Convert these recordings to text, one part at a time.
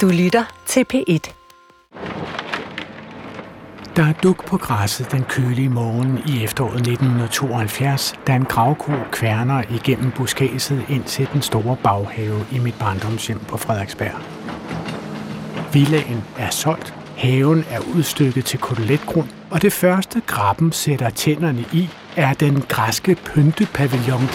Du lytter til P1. Der er duk på græsset den kølige morgen i efteråret 1972, da en gravko kværner igennem buskæset ind til den store baghave i mit barndomshjem på Frederiksberg. Villagen er solgt, haven er udstykket til koteletgrund, og det første grappen sætter tænderne i, er den græske pyntepavillon,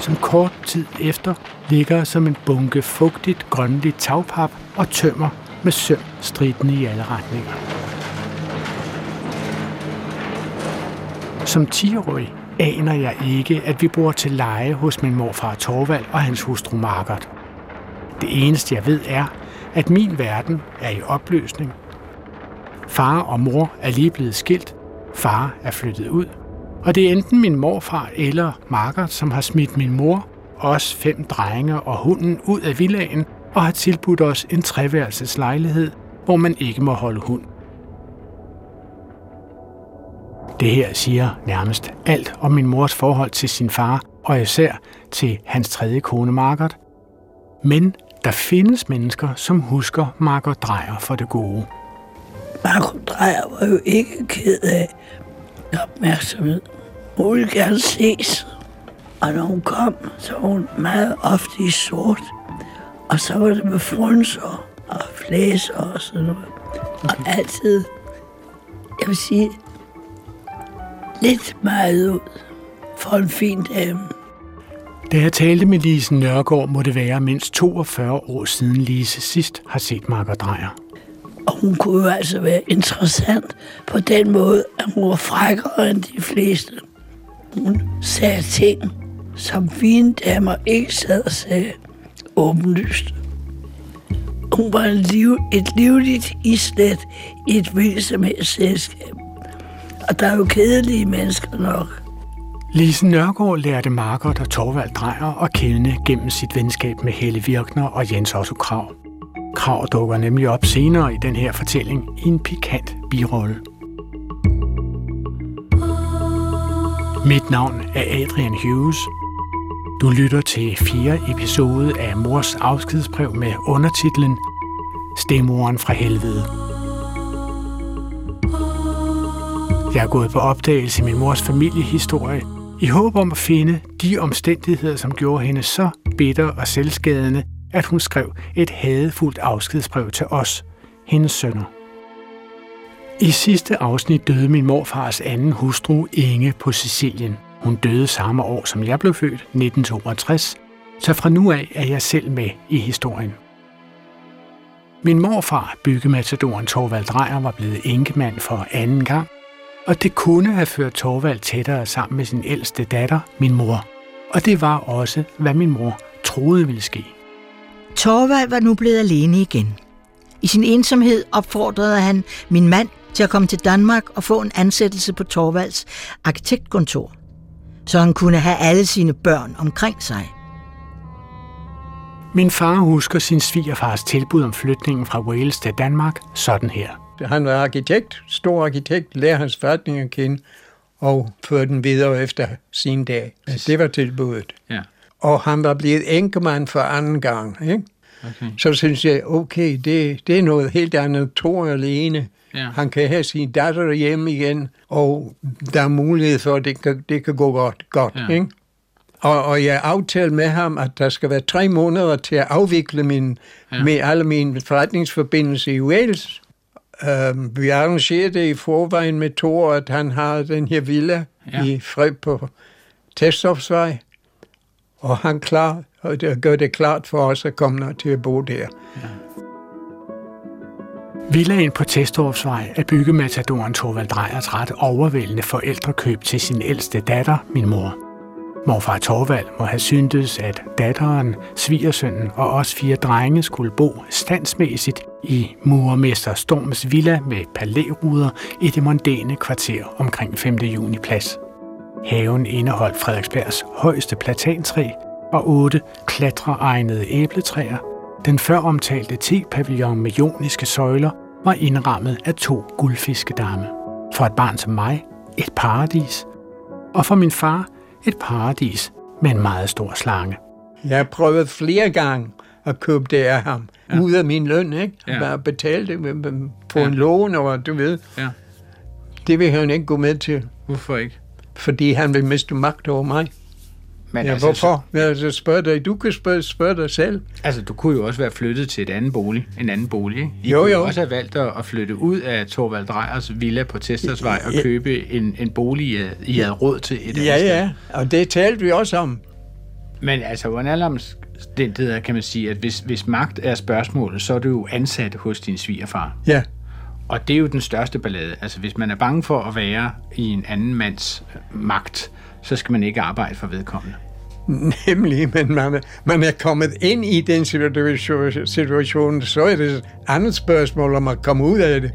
som kort tid efter ligger som en bunke fugtigt grønligt tagpap og tømmer med søm stridende i alle retninger. Som 10-årig aner jeg ikke, at vi bor til leje hos min morfar Torvald og hans hustru Margot. Det eneste jeg ved er, at min verden er i opløsning. Far og mor er lige blevet skilt. Far er flyttet ud. Og det er enten min morfar eller Margaret, som har smidt min mor, os fem drenge og hunden ud af villaen og har tilbudt os en treværelseslejlighed, hvor man ikke må holde hund. Det her siger nærmest alt om min mors forhold til sin far, og især til hans tredje kone Margaret. Men der findes mennesker, som husker Margaret Drejer for det gode. Margaret Drejer var jo ikke ked af opmærksomhed. Hun ville gerne ses. Og når hun kom, så var hun meget ofte i sort. Og så var det med frunser og flæser og sådan noget. Og altid, jeg vil sige, lidt meget ud for en fin dame. Da jeg talte med Lise Nørgaard, må det være mindst 42 år siden Lise sidst har set Margot Drejer. Og hun kunne jo altså være interessant på den måde, at hun var frækkere end de fleste. Hun sagde ting, som fine damer ikke sad og sagde åbenlyst. Hun var en liv, et livligt islet i et hvilket som helst selskab. Og der er jo kedelige mennesker nok. Lise Nørgaard lærte Margot og Torvald Drejer at kende gennem sit venskab med Helle Virkner og Jens Otto Krav. Krav dukker nemlig op senere i den her fortælling i en pikant birolle. Mit navn er Adrian Hughes. Du lytter til fire episode af Mors afskedsbrev med undertitlen Stemoren fra helvede. Jeg er gået på opdagelse i min mors familiehistorie, i håb om at finde de omstændigheder, som gjorde hende så bitter og selvskadende, at hun skrev et hadefuldt afskedsbrev til os, hendes sønner. I sidste afsnit døde min morfars anden hustru Inge på Sicilien. Hun døde samme år, som jeg blev født, 1962, så fra nu af er jeg selv med i historien. Min morfar, byggemadoren Torvald Drejer, var blevet enkemand for anden gang, og det kunne have ført Torvald tættere sammen med sin ældste datter, min mor. Og det var også, hvad min mor troede ville ske. Torvald var nu blevet alene igen. I sin ensomhed opfordrede han min mand til at komme til Danmark og få en ansættelse på Torvalds arkitektkontor, så han kunne have alle sine børn omkring sig. Min far husker sin svigerfars tilbud om flytningen fra Wales til Danmark sådan her. Han var arkitekt, stor arkitekt, lærte hans forretning at kende og førte den videre efter sin dag. Det var tilbuddet. Ja. Og han var blevet enkemand for anden gang. Ikke? Okay. Så synes jeg, okay, det, det er noget helt andet. To alene. Ja. Han kan have sin datter hjem igen, og der er mulighed for, at det kan, det kan gå godt. godt Ja. ikke? Og, og jeg aftalte med ham, at der skal være tre måneder til at afvikle min, Ja. ja. med alle mine forretningsforbindelser i Wales. Um, vi arrangerede det i forvejen med Thor, at han har den her villa Ja. ja. i Fred på Testovsvej. Og han klar, og det gør det klart for os at komme til at bo der. Villaen på Testorpsvej er byggematadoren Torvald Drejers ret overvældende forældrekøb til sin ældste datter, min mor. Morfar Torvald må have syntes, at datteren, svigersønnen og os fire drenge skulle bo standsmæssigt i murermester Storms villa med palæruder i det mondæne kvarter omkring 5. juni plads. Haven indeholdt Frederiksbergs højeste platantræ og otte klatreegnede æbletræer. Den før omtalte te-pavillon med joniske søjler var indrammet af to guldfiskedamme. For et barn som mig, et paradis. Og for min far, et paradis med en meget stor slange. Jeg har prøvet flere gange at købe det af ham. Ja. Ud af min løn, ikke? Ja. Bare betale det med- med- på Ja. en lån, og du ved. Ja. Det vil han ikke gå med til, Hvorfor ikke? fordi han vil miste magt over mig. Men Ja, altså, hvorfor? Ja, så spørg dig. Du kan spørge, spørge dig selv. Så, altså, du kunne jo også være flyttet til et andet bolig, en anden bolig? I Jo, kunne jo. også have valgt at flytte ud af Torvald Drejers villa på Testersvej og Ja. købe en, en bolig, I havde- I havde råd til et andet Ja, sted. ja, og det talte vi også om. Men altså, under alle omstændigheder kan man sige, at hvis, hvis magt er spørgsmålet, så er du jo ansat hos din svigerfar. Ja, Og det er jo den største ballade. Altså, hvis man er bange for at være i en anden mands øh, magt, så skal man ikke arbejde for vedkommende. nemlig, men man, man er kommet ind i den situation, situation, så er det et andet spørgsmål om at komme ud af det.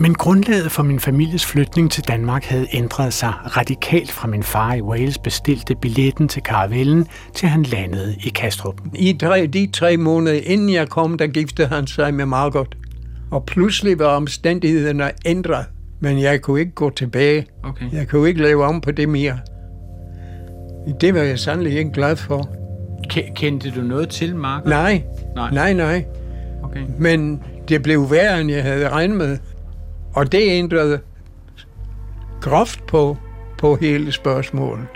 Men grundlaget for min families flytning til Danmark havde ændret sig radikalt fra min far i Wales bestilte billetten til karavellen, til han landede i Kastrup. I tre, de tre måneder inden jeg kom, der giftede han sig med Margot. Og pludselig var omstændighederne ændret, men jeg kunne ikke gå tilbage. Okay. Jeg kunne ikke lave om på det mere. Det var jeg sandelig ikke glad for. Ke- kendte du noget til Mark? Nej, Nej. nej, nej. Okay. Men det blev værre, end jeg havde regnet med. Og det ændrede groft på, på hele spørgsmålet.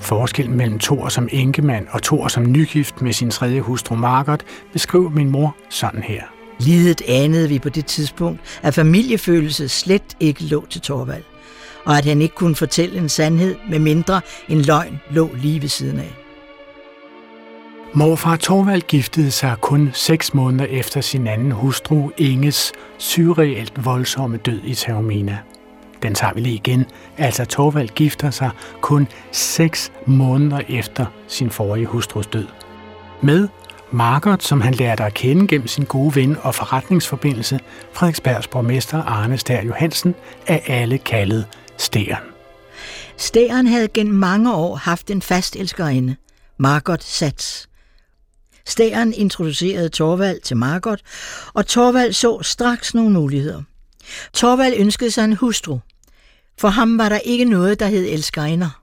Forskellen mellem Thor som enkemand og Thor som nygift med sin tredje hustru Margot beskriver min mor sådan her. Lidet anede vi på det tidspunkt, at familiefølelse slet ikke lå til Torvald, og at han ikke kunne fortælle en sandhed, med mindre en løgn lå lige ved siden af. Morfar Torvald giftede sig kun seks måneder efter sin anden hustru Inges syreelt voldsomme død i Taormina. Den tager vi lige igen. Altså Torvald gifter sig kun seks måneder efter sin forrige hustrus død. Med Margot, som han lærte at kende gennem sin gode ven og forretningsforbindelse, Frederiksbergs borgmester Arne Stær Johansen, er alle kaldet Stæren. Stæren havde gennem mange år haft en fast elskerinde, Margot Sats. Stæren introducerede Torvald til Margot, og Torvald så straks nogle muligheder. Torvald ønskede sig en hustru. For ham var der ikke noget, der hed elskerinder.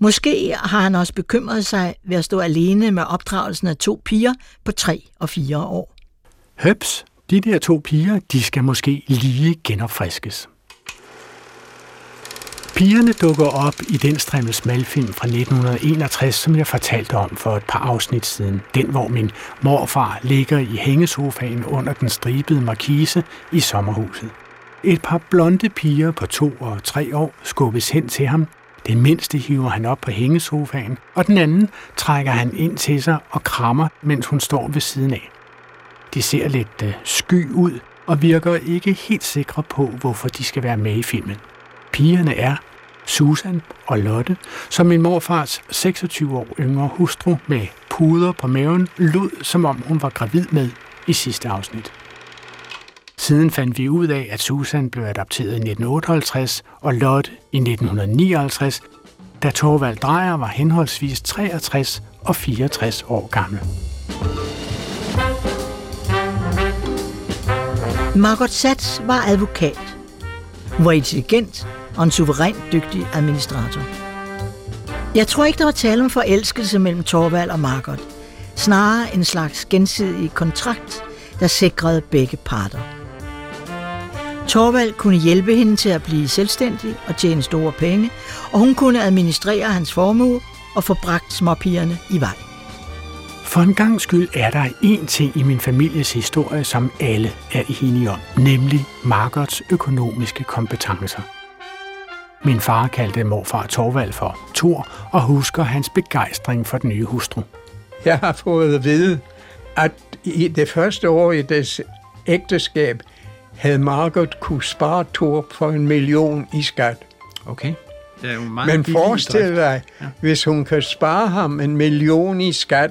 Måske har han også bekymret sig ved at stå alene med opdragelsen af to piger på tre og fire år. Høps, de der to piger, de skal måske lige genopfriskes. Pigerne dukker op i den strimmel smalfilm fra 1961, som jeg fortalte om for et par afsnit siden. Den, hvor min morfar ligger i hængesofaen under den stribede markise i sommerhuset. Et par blonde piger på to og tre år skubbes hen til ham. Den mindste hiver han op på hængesofaen, og den anden trækker han ind til sig og krammer, mens hun står ved siden af. De ser lidt øh, sky ud og virker ikke helt sikre på, hvorfor de skal være med i filmen. Pigerne er Susan og Lotte, som min morfars 26 år yngre hustru med puder på maven lod, som om hun var gravid med i sidste afsnit. Siden fandt vi ud af, at Susan blev adopteret i 1958 og Lotte i 1959, da Torvald Drejer var henholdsvis 63 og 64 år gammel. Margot Sats var advokat. Var intelligent og en suverænt dygtig administrator. Jeg tror ikke, der var tale om forelskelse mellem Torvald og Margot. Snarere en slags gensidig kontrakt, der sikrede begge parter. Torvald kunne hjælpe hende til at blive selvstændig og tjene store penge, og hun kunne administrere hans formue og få bragt småpigerne i vej. For en gang skyld er der én ting i min families historie, som alle er enige om, nemlig Margots økonomiske kompetencer. Min far kaldte morfar Torvald for Thor og husker hans begejstring for den nye hustru. Jeg har fået at vide, at i det første år i deres ægteskab havde Margot kunne spare Thor for en million i skat. Okay. Det er jo meget Men forestil dig, Ja. hvis hun kan spare ham en million i skat,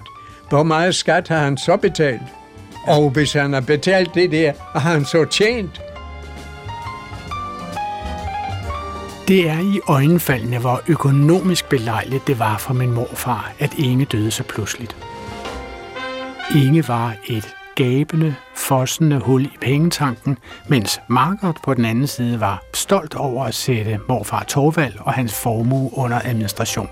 hvor meget skat har han så betalt? Og hvis han har betalt det der, har han så tjent? Det er i øjenfaldene, hvor økonomisk belejligt det var for min morfar, at Inge døde så pludseligt. Inge var et gabende, fossende hul i pengetanken, mens Margot på den anden side var stolt over at sætte morfar Torvald og hans formue under administration.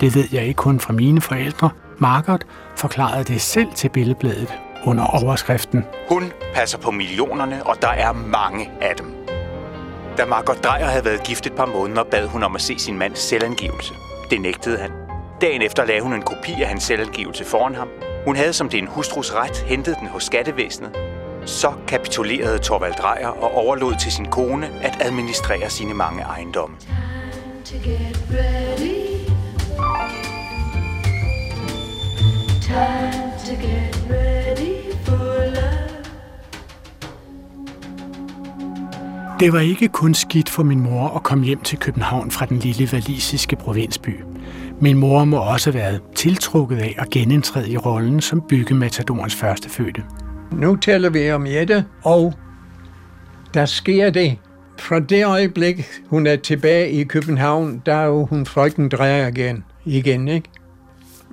Det ved jeg ikke kun fra mine forældre, Margot forklarede det selv til Billedbladet under overskriften. Hun passer på millionerne, og der er mange af dem. Da Margot Dreyer havde været gift et par måneder, bad hun om at se sin mands selvangivelse. Det nægtede han. Dagen efter lagde hun en kopi af hans selvangivelse foran ham. Hun havde som det en hustrus ret hentet den hos skattevæsenet. Så kapitulerede Torvald Dreyer og overlod til sin kone at administrere sine mange ejendomme. to get ready. Time to get ready for love. Det var ikke kun skidt for min mor at komme hjem til København fra den lille valisiske provinsby. Min mor må også have været tiltrukket af at genindtræde i rollen som byggematadorens første fødte. Nu taler vi om Jette, og der sker det. Fra det øjeblik, hun er tilbage i København, der er jo hun frøken drejer igen, igen ikke?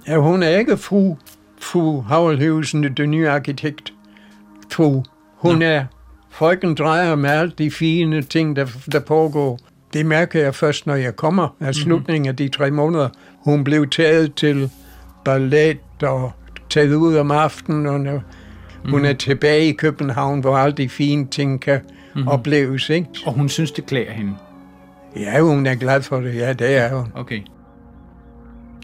Ja, hun er ikke fru, fru Havlhøvsen, den nye arkitekt. Fru. Hun er frøken drejer med alle de fine ting, der, der pågår. Det mærker jeg først, når jeg kommer af slutningen af de tre måneder. Hun blev taget til ballet og taget ud om aftenen, og når hun er tilbage i København, hvor alle de fine ting kan mm-hmm. opleves. Ikke? Og hun synes, det klæder hende. Ja, hun er glad for det. Ja, det er hun. Okay.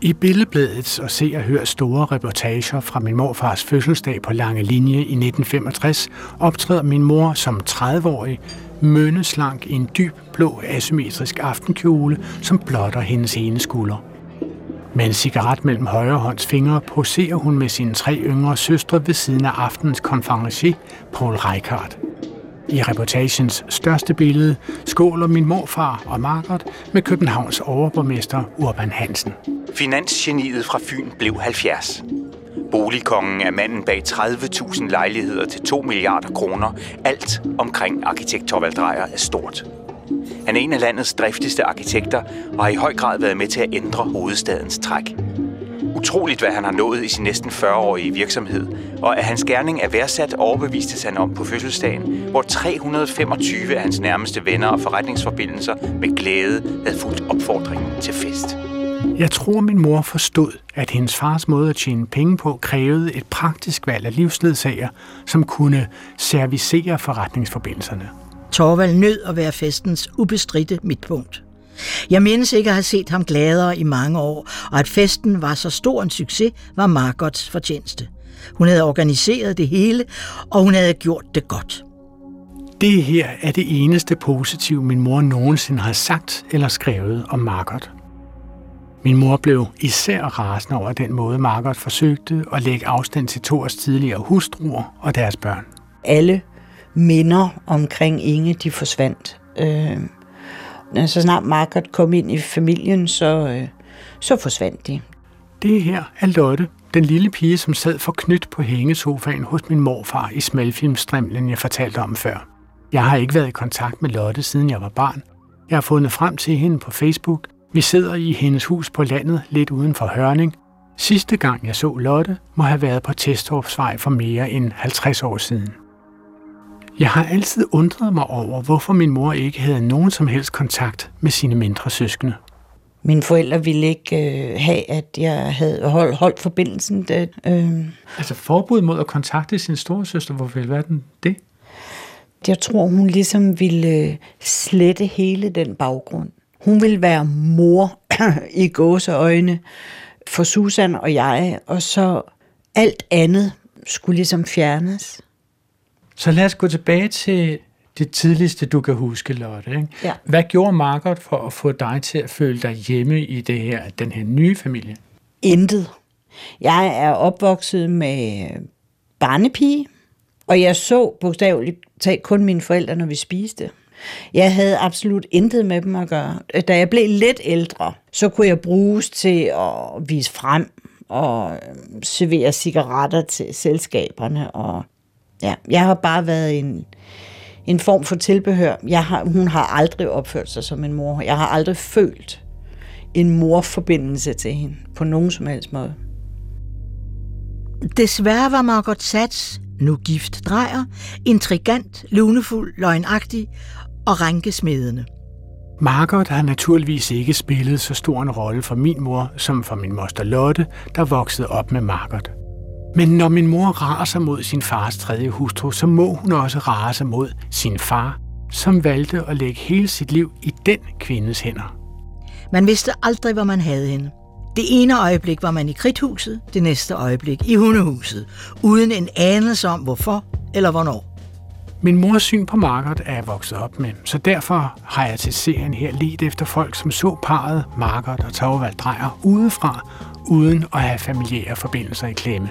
I Billedbladets og Se og Hør store reportager fra min morfars fødselsdag på Lange Linje i 1965 optræder min mor som 30-årig mønneslank i en dyb blå asymmetrisk aftenkjole, som blotter hendes ene skulder. Med en cigaret mellem højre hånds fingre poserer hun med sine tre yngre søstre ved siden af aftenens konferencier, Paul Reichardt. I reportagens største billede skåler min morfar og Margaret med Københavns overborgmester Urban Hansen. Finansgeniet fra Fyn blev 70. Boligkongen er manden bag 30.000 lejligheder til 2 milliarder kroner. Alt omkring arkitekt Torvald Drejer er stort. Han er en af landets driftigste arkitekter og har i høj grad været med til at ændre hovedstadens træk. Utroligt, hvad han har nået i sin næsten 40-årige virksomhed, og at hans gerning er værdsat overbevistes han om på fødselsdagen, hvor 325 af hans nærmeste venner og forretningsforbindelser med glæde havde fulgt opfordringen til fest. Jeg tror, min mor forstod, at hendes fars måde at tjene penge på krævede et praktisk valg af livsledsager, som kunne servicere forretningsforbindelserne. Torvald nød at være festens ubestridte midtpunkt. Jeg mindes ikke at have set ham gladere i mange år, og at festen var så stor en succes, var Margots fortjeneste. Hun havde organiseret det hele, og hun havde gjort det godt. Det her er det eneste positive, min mor nogensinde har sagt eller skrevet om Margot. Min mor blev især rasende over den måde, Margot forsøgte at lægge afstand til Thors tidligere hustruer og deres børn. alle minder omkring Inge, de forsvandt. Øh, så snart Margaret kom ind i familien, så, øh, så forsvandt de. Det her er Lotte, den lille pige, som sad for knyt på hængesofaen hos min morfar i smalfilmstrimlen, jeg fortalte om før. Jeg har ikke været i kontakt med Lotte, siden jeg var barn. Jeg har fundet frem til hende på Facebook. Vi sidder i hendes hus på landet, lidt uden for Hørning. Sidste gang jeg så Lotte, må have været på Testorpsvej for mere end 50 år siden. Jeg har altid undret mig over, hvorfor min mor ikke havde nogen som helst kontakt med sine mindre søskende. Mine forældre ville ikke øh, have, at jeg havde holdt, holdt forbindelsen. Det, øh, Altså forbud mod at kontakte sin storesøster, hvorfor i alverden det? jeg tror, hun ligesom ville øh, slette hele den baggrund. Hun ville være mor i gåseøjne for Susan og jeg, og så alt andet skulle ligesom fjernes. Så lad os gå tilbage til det tidligste, du kan huske, Lotte. Ikke? Ja. Hvad gjorde Margot for at få dig til at føle dig hjemme i det her, den her nye familie? Intet. Jeg er opvokset med barnepige, og jeg så bogstaveligt talt kun mine forældre, når vi spiste. Jeg havde absolut intet med dem at gøre. Da jeg blev lidt ældre, så kunne jeg bruges til at vise frem og øhm, servere cigaretter til selskaberne. Og ja, jeg har bare været en, en form for tilbehør. Jeg har, hun har aldrig opført sig som en mor. Jeg har aldrig følt en morforbindelse til hende på nogen som helst måde. Desværre var Margot Sats, nu gift drejer, intrigant, lunefuld, løgnagtig og rænkesmedende. Margot har naturligvis ikke spillet så stor en rolle for min mor, som for min moster Lotte, der voksede op med Margot. Men når min mor raser mod sin fars tredje hustru, så må hun også rase mod sin far, som valgte at lægge hele sit liv i den kvindes hænder. Man vidste aldrig, hvor man havde hende. Det ene øjeblik var man i kridthuset, det næste øjeblik i hundehuset, uden en anelse om hvorfor eller hvornår. Min mors syn på Margaret er jeg vokset op med, så derfor har jeg til serien her lidt efter folk, som så parret Margaret og Torvald Drejer udefra, uden at have familiære forbindelser i klemme.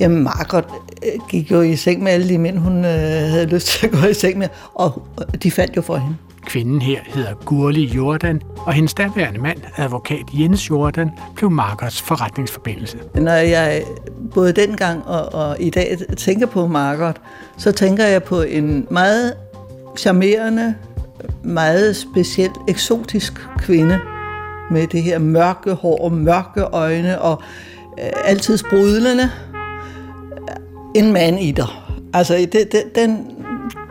Jamen, Margaret øh, gik jo i seng med alle de mænd, hun øh, havde lyst til at gå i seng med, og de faldt jo for hende. Kvinden her hedder Gurli Jordan, og hendes daværende mand, advokat Jens Jordan, blev Markers forretningsforbindelse. Når jeg både dengang og, og i dag tænker på Margot, så tænker jeg på en meget charmerende, meget speciel, eksotisk kvinde med det her mørke hår og mørke øjne og øh, altid sprudlende. En mand i dig. Altså, det, det, den,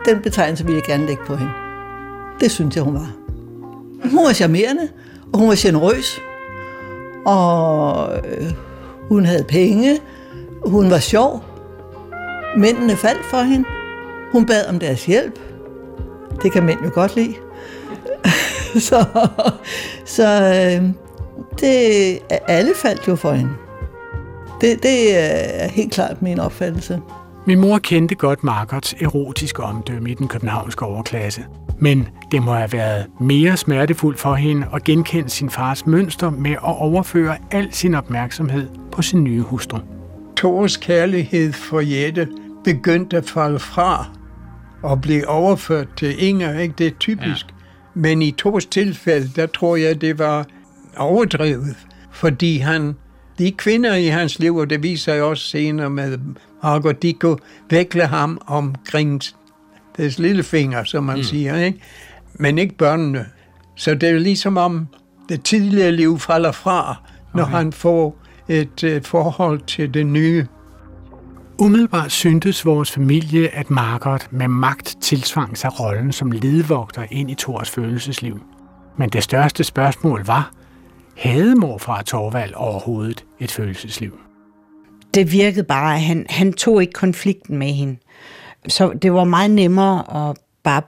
den betegnelse vil jeg gerne lægge på hende. Det synes jeg, hun var. Hun var charmerende, og hun var generøs, og øh, hun havde penge, hun var sjov. Mændene faldt for hende. Hun bad om deres hjælp. Det kan mænd jo godt lide. så så øh, det, alle faldt jo for hende. Det, det øh, er helt klart min opfattelse. Min mor kendte godt Margots erotiske omdømme i den københavnske overklasse. Men det må have været mere smertefuldt for hende at genkende sin fars mønster med at overføre al sin opmærksomhed på sin nye hustru. Tores kærlighed for Jette begyndte at falde fra og blive overført til Inger. Ikke? Det er typisk. Ja. Men i Tors tilfælde, der tror jeg, det var overdrevet. Fordi han, de kvinder i hans liv, og det viser jeg også senere med Margot, de kunne vækle ham omkring deres lille finger, som man mm. siger. Ikke? Men ikke børnene. Så det er ligesom om det tidligere liv falder fra, når okay. han får et uh, forhold til det nye. Umiddelbart syntes vores familie, at Margot med magt tilsvang sig rollen som ledvogter ind i Thors følelsesliv. Men det største spørgsmål var, havde morfar Torvald overhovedet et følelsesliv? Det virkede bare, at han, han tog ikke konflikten med hende. Så det var meget nemmere at bare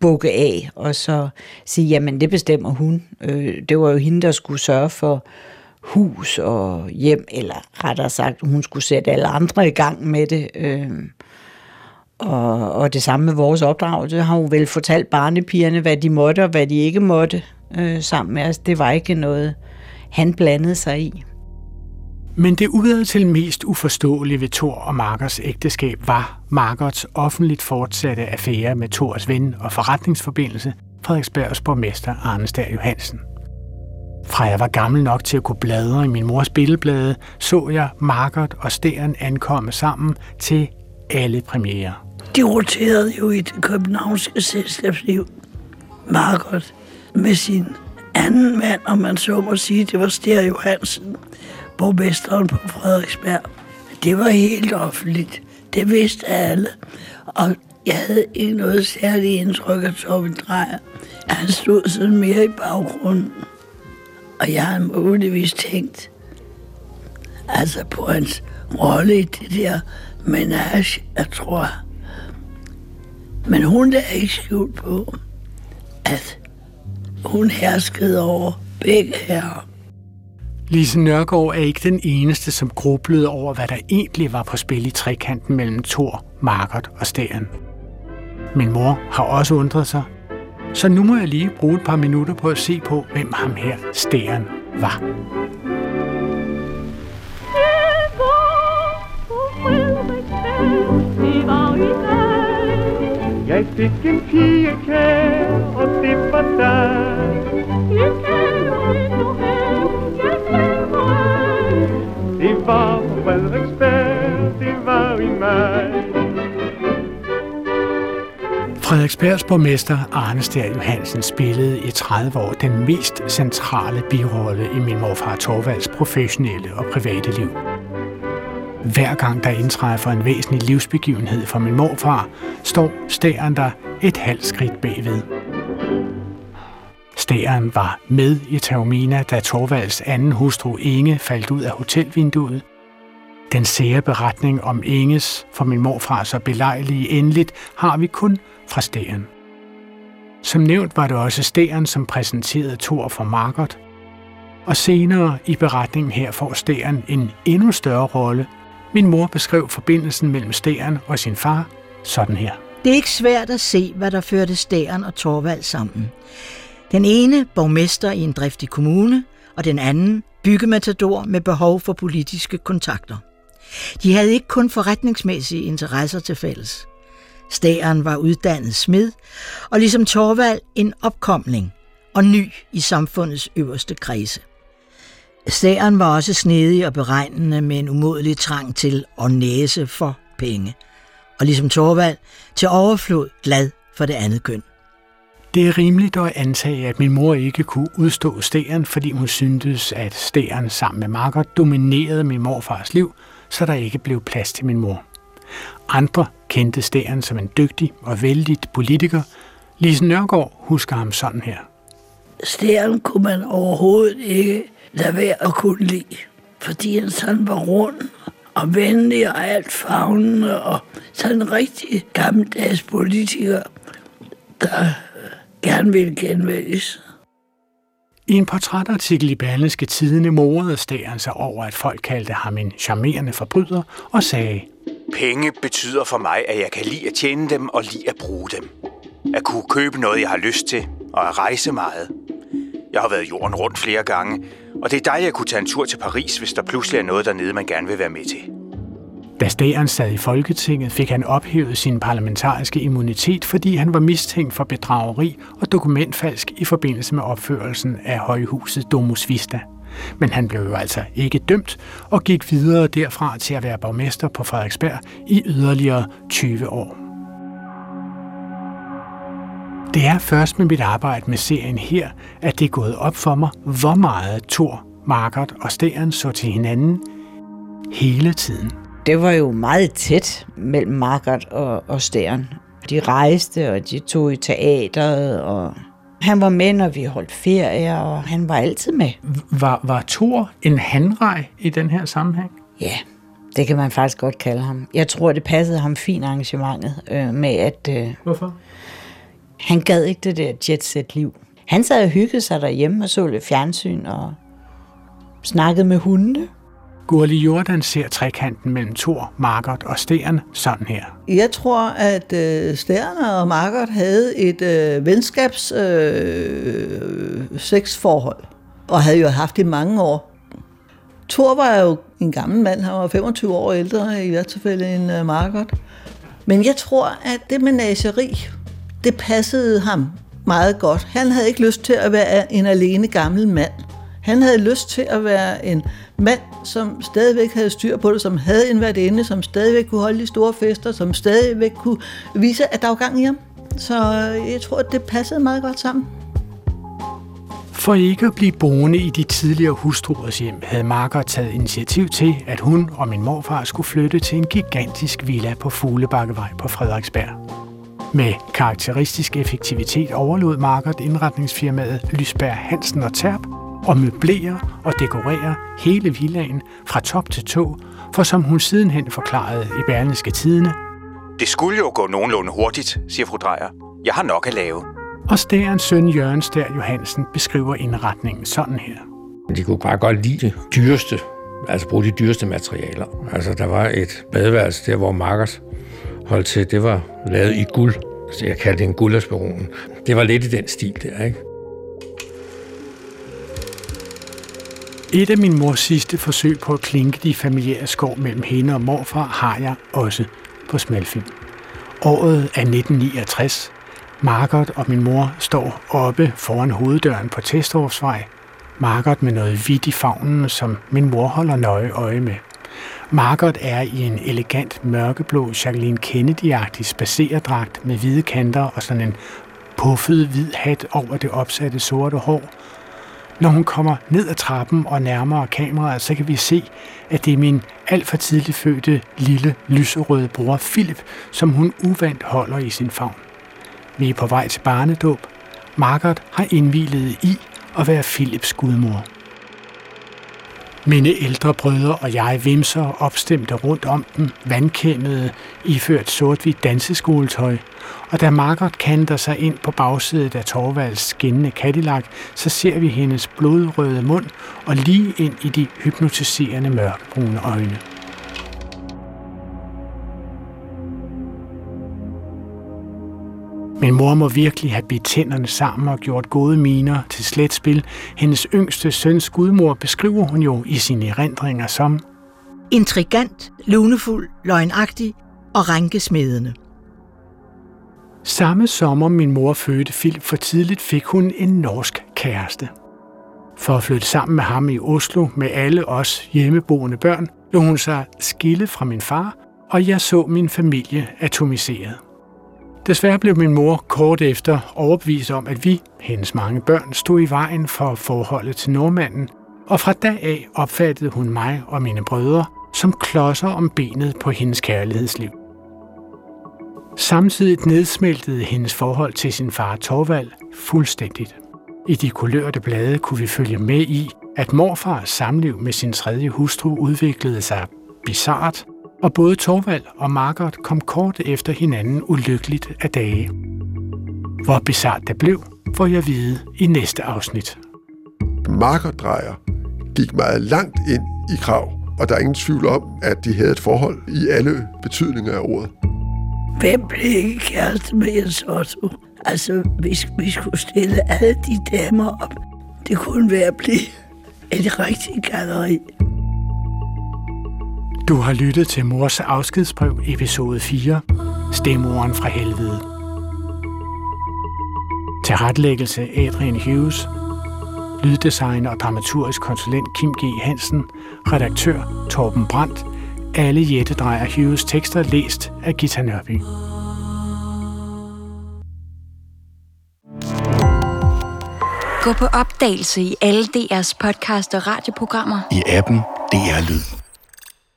bukke af, og så sige, jamen det bestemmer hun. Øh, det var jo hende, der skulle sørge for hus og hjem, eller rettere sagt, hun skulle sætte alle andre i gang med det. Øh, og, og det samme med vores opdragelse har hun vel fortalt barnepigerne, hvad de måtte og hvad de ikke måtte øh, sammen med os. Det var ikke noget, han blandede sig i. Men det udadtil mest uforståelige ved Thor og Markers ægteskab var Markerts offentligt fortsatte affære med Thors ven og forretningsforbindelse, Frederiksbergs borgmester Arne Johansen. Fra jeg var gammel nok til at kunne bladre i min mors billedblade, så jeg Markert og Stæren ankomme sammen til alle premiere. De roterede jo i det københavnske selskabsliv. Markert med sin anden mand, om man så må sige, det var Stær Johansen, borgmesteren på Frederiksberg. Det var helt offentligt. Det vidste alle. Og jeg havde ikke noget særligt indtryk af Torben Drejer. Han stod sådan mere i baggrunden. Og jeg havde muligvis tænkt, altså på hans rolle i det der menage, jeg tror. Men hun er ikke skjult på, at hun herskede over begge herrer. Lise Nørgaard er ikke den eneste, som grublede over, hvad der egentlig var på spil i trekanten mellem Thor, Margot og Stæren. Min mor har også undret sig, så nu må jeg lige bruge et par minutter på at se på, hvem ham her Stæren var. Jeg fik en pige kær, og det var dig. Jeg kender endnu her, var på Frederiksberg, det var i maj. Frederiksbergs borgmester Arne Stær Johansen spillede i 30 år den mest centrale birolle i min morfar Torvalds professionelle og private liv. Hver gang der indtræffer en væsentlig livsbegivenhed for min morfar, står stæren der et halvt skridt bagved. Stæren var med i Taormina, da Torvalds anden hustru Inge faldt ud af hotelvinduet. Den sære beretning om Inges for min morfar så belejlige endeligt har vi kun fra Stæren. Som nævnt var det også Stæren, som præsenterede Thor for Margot, og senere i beretningen her får Stæren en endnu større rolle. Min mor beskrev forbindelsen mellem Stæren og sin far sådan her. Det er ikke svært at se, hvad der førte Stæren og Torvald sammen. Den ene borgmester i en driftig kommune, og den anden byggematador med behov for politiske kontakter. De havde ikke kun forretningsmæssige interesser til fælles. Stæren var uddannet smed, og ligesom Torvald en opkomling og ny i samfundets øverste kredse. Stæren var også snedig og beregnende med en umådelig trang til at næse for penge. Og ligesom Torvald til overflod glad for det andet køn. Det er rimeligt at antage, at min mor ikke kunne udstå Stæren, fordi hun syntes, at Stæren sammen med makker dominerede min morfars liv, så der ikke blev plads til min mor. Andre kendte Stæren som en dygtig og vældig politiker. Lise Nørgaard husker ham sådan her. Stæren kunne man overhovedet ikke lade være at kunne lide, fordi han sådan var rund og venlig og alt fagnende og sådan en rigtig gammeldags politiker, der gerne ville genvælges. I en portrætartikel i Berlingske Tidene morede Stæren sig over, at folk kaldte ham en charmerende forbryder og sagde, Penge betyder for mig, at jeg kan lide at tjene dem og lide at bruge dem. At kunne købe noget, jeg har lyst til, og at rejse meget. Jeg har været jorden rundt flere gange, og det er dejligt at kunne tage en tur til Paris, hvis der pludselig er noget dernede, man gerne vil være med til. Da Stæren sad i Folketinget, fik han ophævet sin parlamentariske immunitet, fordi han var mistænkt for bedrageri og dokumentfalsk i forbindelse med opførelsen af højhuset Domus Vista. Men han blev jo altså ikke dømt og gik videre derfra til at være borgmester på Frederiksberg i yderligere 20 år. Det er først med mit arbejde med serien her, at det er gået op for mig, hvor meget Thor, Margaret og Stæren så til hinanden hele tiden. Det var jo meget tæt mellem Margot og, og Stæren. De rejste, og de tog i teateret, og han var med, når vi holdt ferie, og han var altid med. Var, var Thor en handrej i den her sammenhæng? Ja, det kan man faktisk godt kalde ham. Jeg tror, det passede ham fint arrangementet øh, med, at øh, Hvorfor? han gad ikke det der jet-set-liv. Han sad og hyggede sig derhjemme og så lidt fjernsyn og snakkede med hundene. Gurli Jordan ser trekanten mellem Thor, Margot og Stern sådan her. Jeg tror, at øh, Stern og Margot havde et øh, venskabs øh, sexforhold, og havde jo haft det i mange år. Thor var jo en gammel mand, han var 25 år ældre i hvert tilfælde end øh, Margot. Men jeg tror, at det menageri, det passede ham meget godt. Han havde ikke lyst til at være en alene gammel mand. Han havde lyst til at være en mand, som stadigvæk havde styr på det, som havde en værtinde, som stadigvæk kunne holde de store fester, som stadigvæk kunne vise, at der var gang i ham. Så øh, jeg tror, at det passede meget godt sammen. For ikke at blive boende i de tidligere hustruers hjem, havde Marker taget initiativ til, at hun og min morfar skulle flytte til en gigantisk villa på Fuglebakkevej på Frederiksberg. Med karakteristisk effektivitet overlod Margot indretningsfirmaet Lysberg Hansen og Terp og møblerer og dekorerer hele villaen fra top til tå, for som hun sidenhen forklarede i Berlingske Tidene, Det skulle jo gå nogenlunde hurtigt, siger fru Drejer. Jeg har nok at lave. og Stærens søn Jørgen Stær Johansen beskriver indretningen sådan her. De kunne bare godt lide det dyreste, altså bruge de dyreste materialer. Altså, der var et badeværelse der, hvor Markers holdt til, det var lavet i guld. Så jeg kaldte det en guldasperonen. Det var lidt i den stil der, ikke? Et af min mors sidste forsøg på at klinke de familiære skår mellem hende og morfar har jeg også på smalfilm. Året er 1969. Margot og min mor står oppe foran hoveddøren på Testorvsvej. Margot med noget hvidt i favnen, som min mor holder nøje øje med. Margot er i en elegant mørkeblå Jacqueline Kennedy-agtig spacerdragt med hvide kanter og sådan en puffet hvid hat over det opsatte sorte hår. Når hun kommer ned ad trappen og nærmere kameraet, så kan vi se, at det er min alt for tidligt fødte lille lyserøde bror Philip, som hun uvandt holder i sin favn. Vi er på vej til barnedåb. Margaret har indvilet i at være Philips gudmor. Mine ældre brødre og jeg vimser opstemte rundt om dem, vandkæmmede, iført sort-hvidt danseskoletøj, og da Margot kanter sig ind på bagsædet af Torvalds skinnende Cadillac, så ser vi hendes blodrøde mund og lige ind i de hypnotiserende mørkebrune øjne. Min mor må virkelig have bidt tænderne sammen og gjort gode miner til slet spil. Hendes yngste søns gudmor beskriver hun jo i sine erindringer som Intrigant, lunefuld, løgnagtig og rænkesmedende. Samme sommer min mor fødte Philip for tidligt, fik hun en norsk kæreste. For at flytte sammen med ham i Oslo med alle os hjemmeboende børn, lå hun sig skille fra min far, og jeg så min familie atomiseret. Desværre blev min mor kort efter overbevist om, at vi, hendes mange børn, stod i vejen for forholdet til nordmanden, og fra da af opfattede hun mig og mine brødre som klodser om benet på hendes kærlighedsliv. Samtidig nedsmeltede hendes forhold til sin far Torvald fuldstændigt. I de kulørte blade kunne vi følge med i, at morfars samliv med sin tredje hustru udviklede sig bizart, og både Torvald og Margaret kom kort efter hinanden ulykkeligt af dage. Hvor bizart det blev, får jeg vide i næste afsnit. Margaret Drejer gik meget langt ind i krav, og der er ingen tvivl om, at de havde et forhold i alle betydninger af ordet. Hvem blev ikke kæreste med Jens Otto? Altså, vi, vi skulle stille alle de damer op. Det kunne være at blive et rigtigt galleri. Du har lyttet til Mors afskedsbrev, episode 4, Stemoren fra helvede. Til retlæggelse Adrian Hughes, lyddesign og dramaturgisk konsulent Kim G. Hansen, redaktør Torben Brandt, alle Jette Drejer Hughes tekster læst af Gita Nørby. Gå på opdagelse i alle DR's podcast og radioprogrammer. I appen DR Lyd.